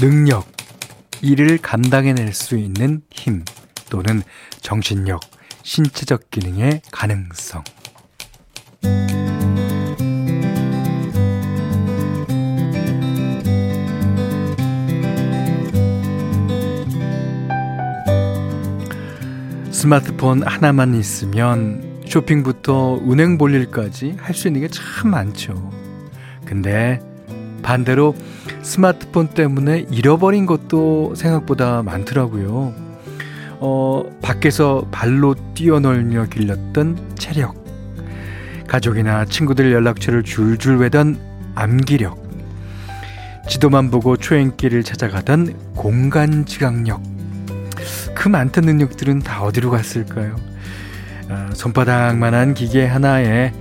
능력, 일을 감당해낼 수 있는 힘 또는 정신력, 신체적 기능의 가능성. 스마트폰 하나만 있으면 쇼핑부터 은행 볼 일까지 할 수 있는 게 참 많죠. 근데 반대로 스마트폰 때문에 잃어버린 것도 생각보다 많더라고요. 어, 밖에서 발로 뛰어놀며 길렀던 체력, 가족이나 친구들 연락처를 줄줄 외던 암기력, 지도만 보고 초행길을 찾아가던 공간 지각력, 그 많던 능력들은 다 어디로 갔을까요? 아, 손바닥만한 기계 하나에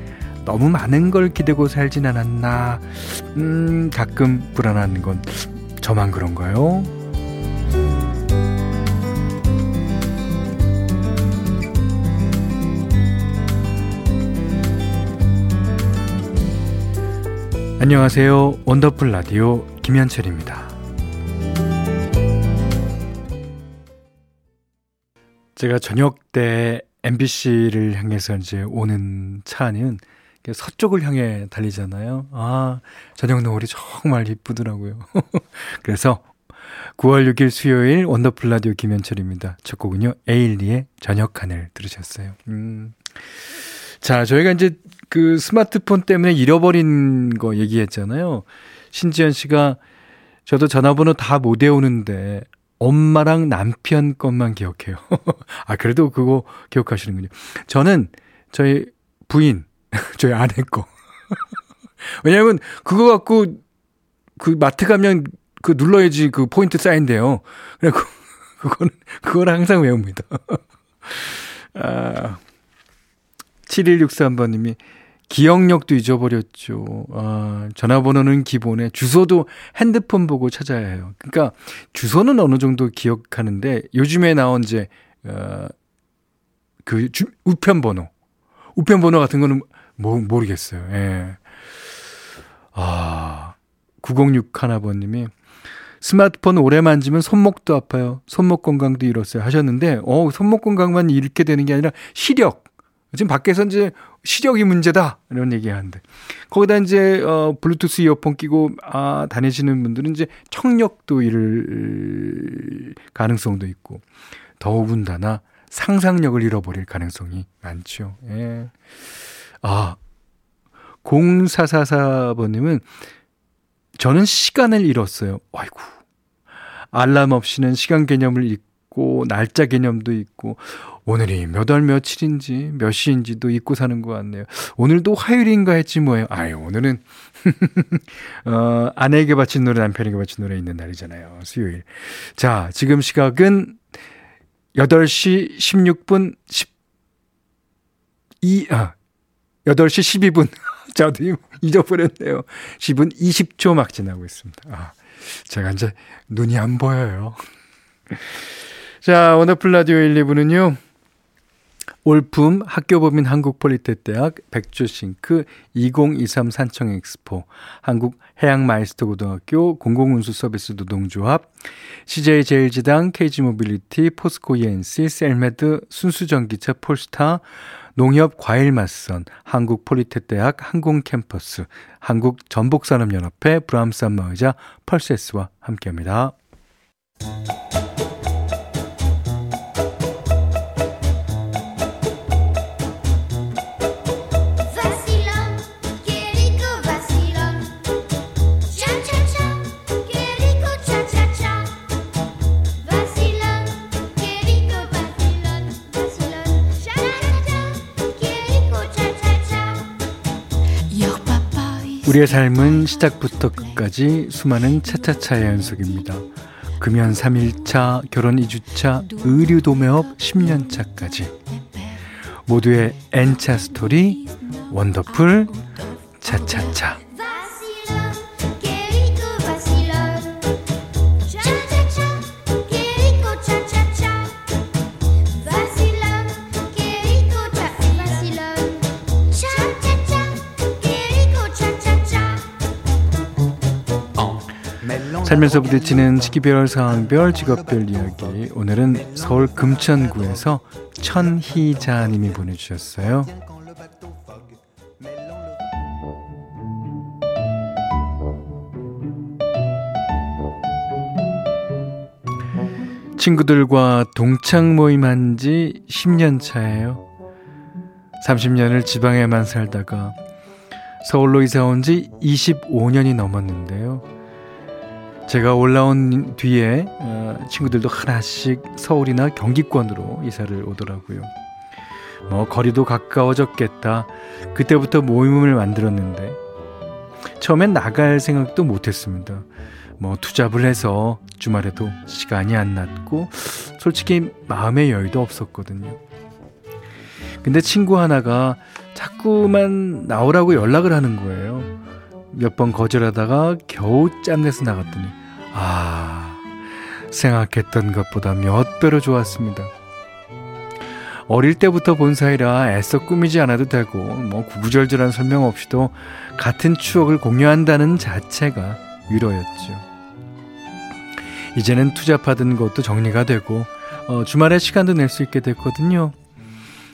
너무 많은 걸 기대고 살진 않았나. 음, 가끔 불안한 건 저만 그런가요? 안녕하세요. 원더풀 라디오 김현철입니다. 제가 저녁 때 MBC를 향해서 이제 오는 차는 서쪽을 향해 달리잖아요. 아, 저녁 노을이 정말 이쁘더라고요. 그래서 9월 6일 수요일 원더풀 라디오 김현철입니다. 첫 곡은요, 에일리의 저녁 하늘 들으셨어요. 음. 자, 저희가 이제 그 스마트폰 때문에 잃어버린 거 얘기했잖아요. 신지연 씨가 저도 전화번호 다 못 외우는데 엄마랑 남편 것만 기억해요. 아, 그래도 그거 기억하시는군요. 저는 저희 부인, 저희 아내 거. 왜냐면 그거 갖고 그 마트 가면 그 눌러야지 그 포인트 쌓인대요. 그래 그, 그거는 그걸 항상 외웁니다. 아 7163번 님이 기억력도 잊어버렸죠. 아, 전화번호는 기본에 주소도 핸드폰 보고 찾아야 해요. 그러니까 주소는 어느 정도 기억하는데 요즘에 나온 이제 어, 그 주, 우편번호, 우편번호 같은 거는 뭐, 모르겠어요. 예. 아, 906 하나번님이 스마트폰 오래 만지면 손목도 아파요. 손목 건강도 잃었어요. 하셨는데, 어, 손목 건강만 잃게 되는 게 아니라 시력. 지금 밖에서 이제 시력이 문제다. 이런 얘기 하는데. 거기다 이제, 어, 블루투스 이어폰 끼고, 아, 다니시는 분들은 이제 청력도 잃을 가능성도 있고, 더군다나 상상력을 잃어버릴 가능성이 많죠. 예. 아, 0444번님은 저는 시간을 잃었어요. 아이고. 알람 없이는 시간 개념을 잊고, 날짜 개념도 잊고, 오늘이 몇 월 며칠인지, 몇 시인지도 잊고 사는 것 같네요. 오늘도 화요일인가 했지 뭐예요. 아유, 오늘은, 어, 아내에게 바친 노래, 남편에게 바친 노래 있는 날이잖아요. 수요일. 자, 지금 시각은 8시 16분 12, 아, 8시 12분. 저도 잊어버렸네요. 10분 20초 막 지나고 있습니다. 아, 제가 이제 눈이 안 보여요. 자, 원더풀 라디오 1, 2부는요. 올품 학교법인 한국폴리텍대학 백조싱크 2023 산청 엑스포 한국 해양 마이스터 고등학교 공공운수 서비스 노동조합 CJ제일제당 KG모빌리티 포스코 E&C 셀메드 순수전기차 폴스타 농협 과일 맛선, 한국 폴리텍대학 항공 캠퍼스, 한국전복산업연합회 브람스 안마의자 펄세스와 함께합니다. 우리의 삶은 시작부터 끝까지 수많은 차차차의 연속입니다. 금연 3일차, 결혼 2주차, 의류 도매업 10년차까지. 모두의 N차 스토리, 원더풀, 차차차. 살면서 부딪히는 시기별, 상황별, 직업별 이야기. 오늘은 서울 금천구에서 천희자님이 보내주셨어요. 친구들과 동창 모임한 지 10년 차예요. 30년을 지방에만 살다가 서울로 이사 온 지 25년이 넘었는데요. 제가 올라온 뒤에 어, 친구들도 하나씩 서울이나 경기권으로 이사를 오더라고요. 뭐 거리도 가까워졌겠다. 그때부터 모임을 만들었는데 처음엔 나갈 생각도 못했습니다. 뭐 투잡을 해서 주말에도 시간이 안 났고 솔직히 마음의 여유도 없었거든요. 근데 친구 하나가 자꾸만 나오라고 연락을 하는 거예요. 몇 번 거절하다가 겨우 짬내서 나갔더니 아 생각했던 것보다 몇 배로 좋았습니다. 어릴 때부터 본 사이라 애써 꾸미지 않아도 되고 뭐 구구절절한 설명 없이도 같은 추억을 공유한다는 자체가 위로였죠. 이제는 투잡하던 것도 정리가 되고 어, 주말에 시간도 낼 수 있게 됐거든요.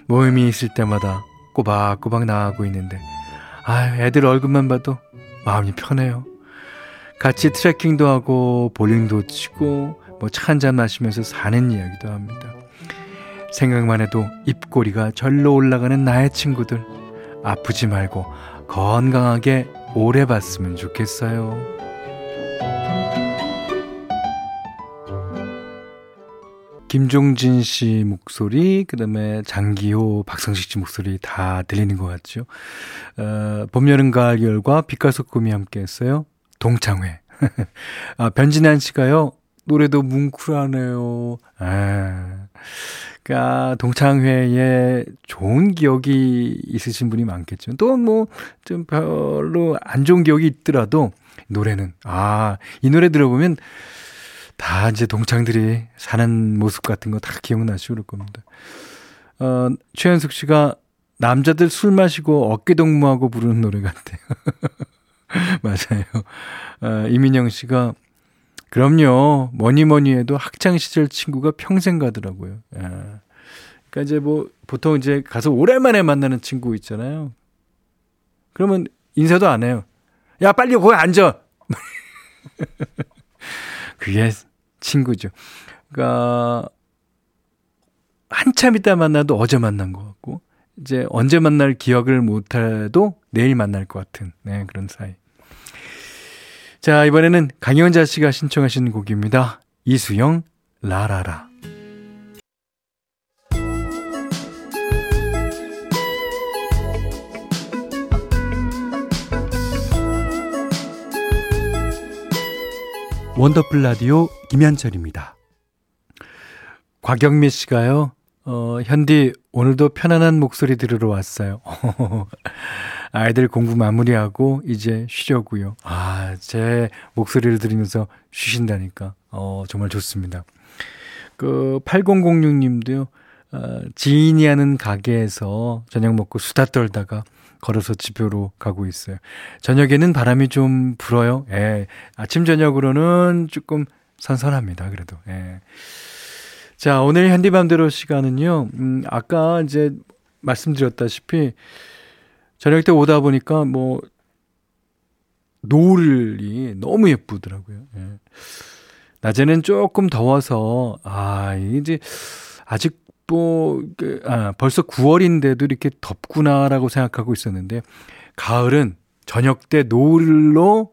모임이 있을 때마다 꼬박꼬박 나가고 있는데 아 애들 얼굴만 봐도 마음이 편해요. 같이 트레킹도 하고 볼링도 치고 뭐 차 한잔 마시면서 사는 이야기도 합니다. 생각만 해도 입꼬리가 절로 올라가는 나의 친구들 아프지 말고 건강하게 오래 봤으면 좋겠어요. 김종진 씨 목소리, 그 다음에 장기호, 박성식 씨 목소리 다 들리는 것 같죠. 어, 봄, 여름, 가을, 겨울과 빛과 소금이 함께 했어요. 동창회. 아, 변진환 씨가요, 노래도 뭉클하네요. 아, 그니까, 동창회에 좋은 기억이 있으신 분이 많겠죠. 또 뭐, 좀 별로 안 좋은 기억이 있더라도, 노래는, 아, 이 노래 들어보면, 다 이제 동창들이 사는 모습 같은 거 다 기억나시고 그럴 겁니다. 어, 최현숙 씨가 남자들 술 마시고 어깨 동무하고 부르는 노래 같아요. 맞아요. 어, 이민영 씨가 그럼요. 뭐니 뭐니 해도 학창 시절 친구가 평생 가더라고요. 예. 그러니까 이제 뭐 보통 이제 가서 오랜만에 만나는 친구 있잖아요. 그러면 인사도 안 해요. 야 빨리 거기 앉아. 그게 친구죠. 그러니까 한참 있다 만나도 어제 만난 것 같고 이제 언제 만날 기억을 못해도 내일 만날 것 같은 네, 그런 사이. 자 이번에는 강현자 씨가 신청하신 곡입니다. 이수영 라라라. 원더풀 라디오 김현철입니다. 곽영미 씨가요, 어, 현디, 오늘도 편안한 목소리 들으러 왔어요. 아이들 공부 마무리하고 이제 쉬려고요. 아, 제 목소리를 들으면서 쉬신다니까. 어, 정말 좋습니다. 그, 8006님도요, 어, 지인이 하는 가게에서 저녁 먹고 수다 떨다가 걸어서 집으로 가고 있어요. 저녁에는 바람이 좀 불어요. 예. 아침 저녁으로는 조금 선선합니다. 그래도. 예. 자, 오늘 현디맘대로 시간은요. 음, 아까 이제 말씀드렸다시피 저녁 때 오다 보니까 뭐 노을이 너무 예쁘더라고요. 예. 낮에는 조금 더워서 아, 이제 아직 뭐, 그, 아, 벌써 9월인데도 이렇게 덥구나라고 생각하고 있었는데, 가을은 저녁 때 노을로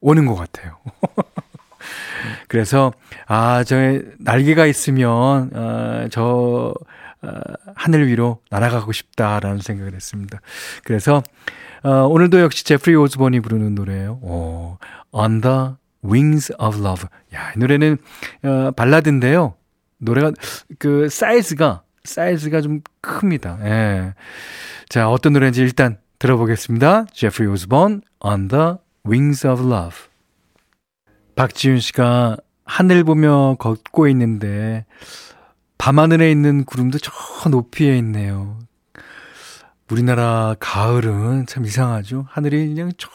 오는 것 같아요. 그래서, 아, 저 날개가 있으면, 아, 저, 아, 하늘 위로 날아가고 싶다라는 생각을 했습니다. 그래서, 어, 오늘도 역시 제프리 오즈본이 부르는 노래예요. 오, On the Wings of Love. 야, 이 노래는, 어, 발라드인데요. 노래가 그 사이즈가 사이즈가 좀 큽니다. 예. 자, 어떤 노래인지 일단 들어보겠습니다. 제프리 오즈본 On the Wings of Love. 박지윤 씨가 하늘 보며 걷고 있는데 밤하늘에 있는 구름도 저 높이에 있네요. 우리나라 가을은 참 이상하죠. 하늘이 그냥 저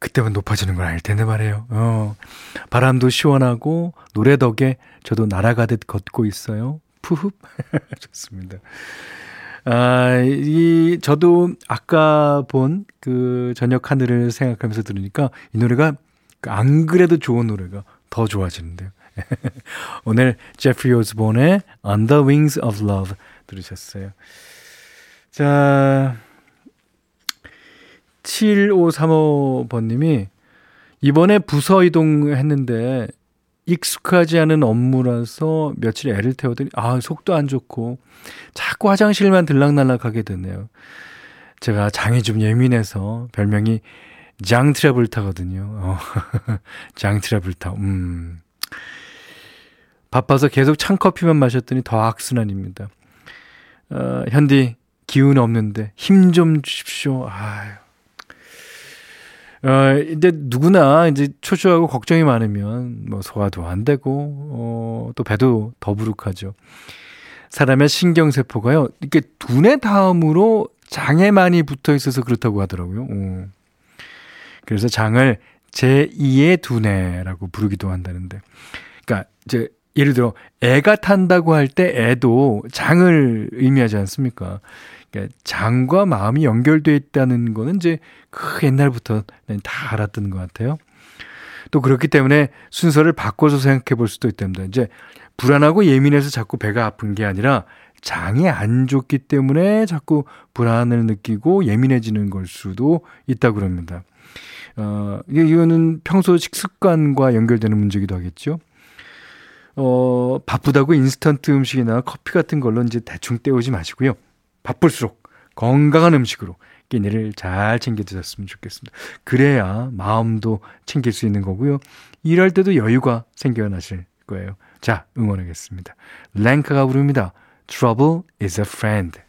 때문에 높아지는 건 아닐 텐데 말이에요. 어. 바람도 시원하고 노래 덕에 저도 날아가듯 걷고 있어요. 푸흡. 좋습니다. 아, 이, 저도 아까 본 그 저녁 하늘을 생각하면서 들으니까 이 노래가 안 그래도 좋은 노래가 더 좋아지는데요. 오늘 제프리 오즈본의 On the Wings of Love 들으셨어요. 자, 7535번님이 이번에 부서 이동했는데 익숙하지 않은 업무라서 며칠 애를 태우더니 아 속도 안 좋고 자꾸 화장실만 들락날락 하게 되네요. 제가 장이 좀 예민해서 별명이 장트래블타거든요. 어, 장트래블타. 음. 바빠서 계속 찬커피만 마셨더니 더 악순환입니다. 어, 현디 기운 없는데 힘 좀 주십시오. 아유. 어, 이제 누구나 이제 초조하고 걱정이 많으면 뭐 소화도 안 되고, 어, 또 배도 더부룩하죠. 사람의 신경세포가요, 이렇게 두뇌 다음으로 장에 많이 붙어 있어서 그렇다고 하더라고요. 어. 그래서 장을 제2의 두뇌라고 부르기도 한다는데. 그러니까 이제 예를 들어 애가 탄다고 할 때 애도 장을 의미하지 않습니까? 그러니까 장과 마음이 연결되어 있다는 거는 이제 그 옛날부터 다 알았던 것 같아요. 또 그렇기 때문에 순서를 바꿔서 생각해 볼 수도 있답니다. 이제 불안하고 예민해서 자꾸 배가 아픈 게 아니라 장이 안 좋기 때문에 자꾸 불안을 느끼고 예민해지는 걸 수도 있다고 그럽니다. 어, 이거는 평소 식습관과 연결되는 문제기도 하겠죠. 어, 바쁘다고 인스턴트 음식이나 커피 같은 걸로 이제 대충 때우지 마시고요. 바쁠수록 건강한 음식으로 끼니를 잘 챙겨 드셨으면 좋겠습니다. 그래야 마음도 챙길 수 있는 거고요. 일할 때도 여유가 생겨나실 거예요. 자, 응원하겠습니다. 랭카가 부릅니다. Trouble is a friend.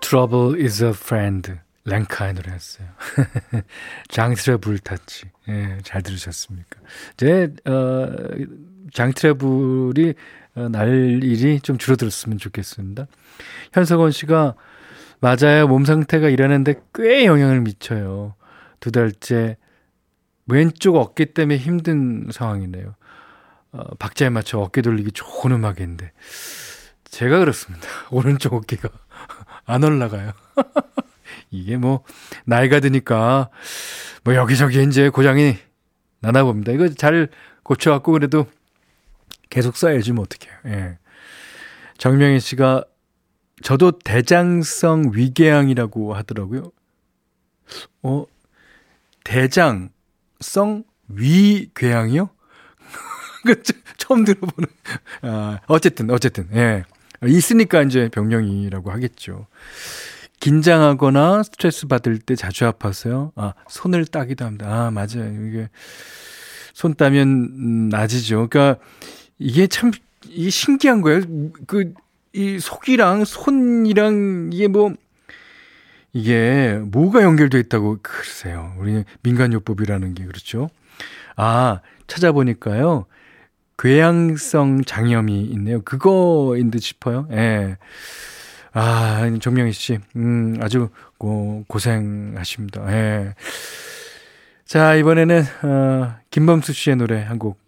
Trouble is a friend. 랭카의 노래였어요. 장트래블 탔지. 예, 잘 들으셨습니까? 이제, 어, 장트래블이 어, 날 일이 좀 줄어들었으면 좋겠습니다. 현석원 씨가 맞아요. 몸 상태가 일하는데 꽤 영향을 미쳐요. 두 달째 왼쪽 어깨 때문에 힘든 상황이네요. 어, 박자에 맞춰 어깨 돌리기 좋은 음악인데 제가 그렇습니다. 오른쪽 어깨가 안 올라가요. 이게 뭐 나이가 드니까 뭐 여기저기 이제 고장이 나나 봅니다. 이거 잘 고쳐갖고 그래도 계속 뭐 어떡해요. 예. 정명희 씨가 저도 대장성 위궤양이라고 하더라고요. 어, 대장성 위궤양이요? 그 처음 들어보는. 아, 어쨌든 어쨌든 예. 있으니까 이제 병령이라고 하겠죠. 긴장하거나 스트레스 받을 때 자주 아파서요. 아, 손을 따기도 합니다. 아, 맞아요. 이게 손 따면 나지죠. 그러니까 이게 참, 이 신기한 거예요. 그, 이 속이랑 손이랑 이게 뭐, 이게 뭐가 연결돼 있다고 그러세요. 우리 민간요법이라는 게 그렇죠. 아, 찾아보니까요. 궤양성 장염이 있네요. 그거인 듯 싶어요. 예. 아, 정명희 씨, 음, 아주 고, 고생하십니다. 예. 자, 이번에는, 어, 김범수 씨의 노래 한 곡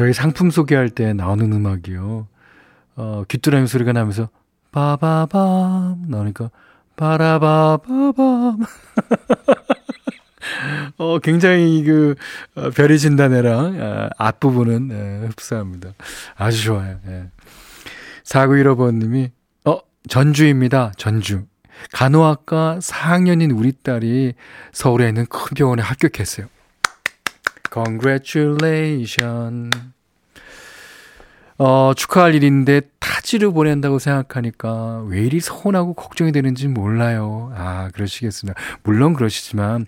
저희 상품 소개할 때 나오는 음악이요. 어, 귀뚜라미 소리가 나면서 빠바밤 나오니까 바라바바밤 어, 굉장히 그 어, 별이 진다네랑 어, 앞부분은 예, 흡사합니다. 아주 좋아요. 예. 4915번님이 어 전주입니다. 전주. 간호학과 4학년인 우리 딸이 서울에 있는 큰 병원에 합격했어요. Congratulations. 어, 축하할 일인데 타지를 보낸다고 생각하니까 왜 이리 서운하고 걱정이 되는지 몰라요. 아, 그러시겠습니다. 물론 그러시지만,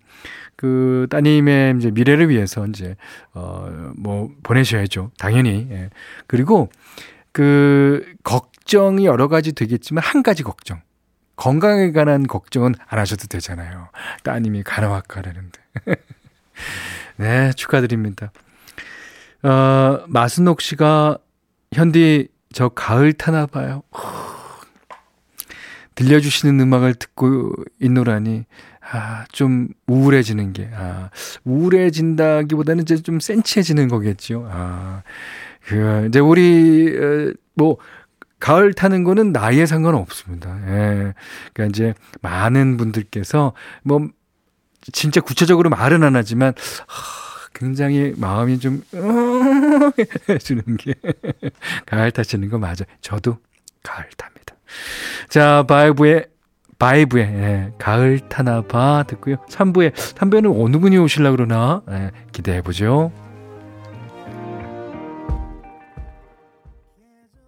그 따님의 이제 미래를 위해서 이제, 어, 뭐, 보내셔야죠. 당연히. 예. 그리고 그, 걱정이 여러 가지 되겠지만, 한 가지 걱정. 건강에 관한 걱정은 안 하셔도 되잖아요. 따님이 가나와가라는데. 네, 축하드립니다. 어, 마순옥 씨가 현디 저 가을 타나 봐요. 들려주시는 음악을 듣고 있노라니 아, 좀 우울해지는 게, 아, 우울해진다기보다는 이제 좀 센치해지는 거겠죠. 아, 그, 이제 우리, 어, 뭐, 가을 타는 거는 나이에 상관없습니다. 예. 그러니까 이제 많은 분들께서 뭐, 진짜 구체적으로 말은 안 하지만, 하, 굉장히 마음이 좀 해주는 게 가을 타시는 거 맞아. 저도 가을 탑니다. 자, 바이브의 바이브의 예, 가을 타나 봐 듣고요. 3부에 3부에는 어느 분이 오실라 그러나 예, 기대해 보죠.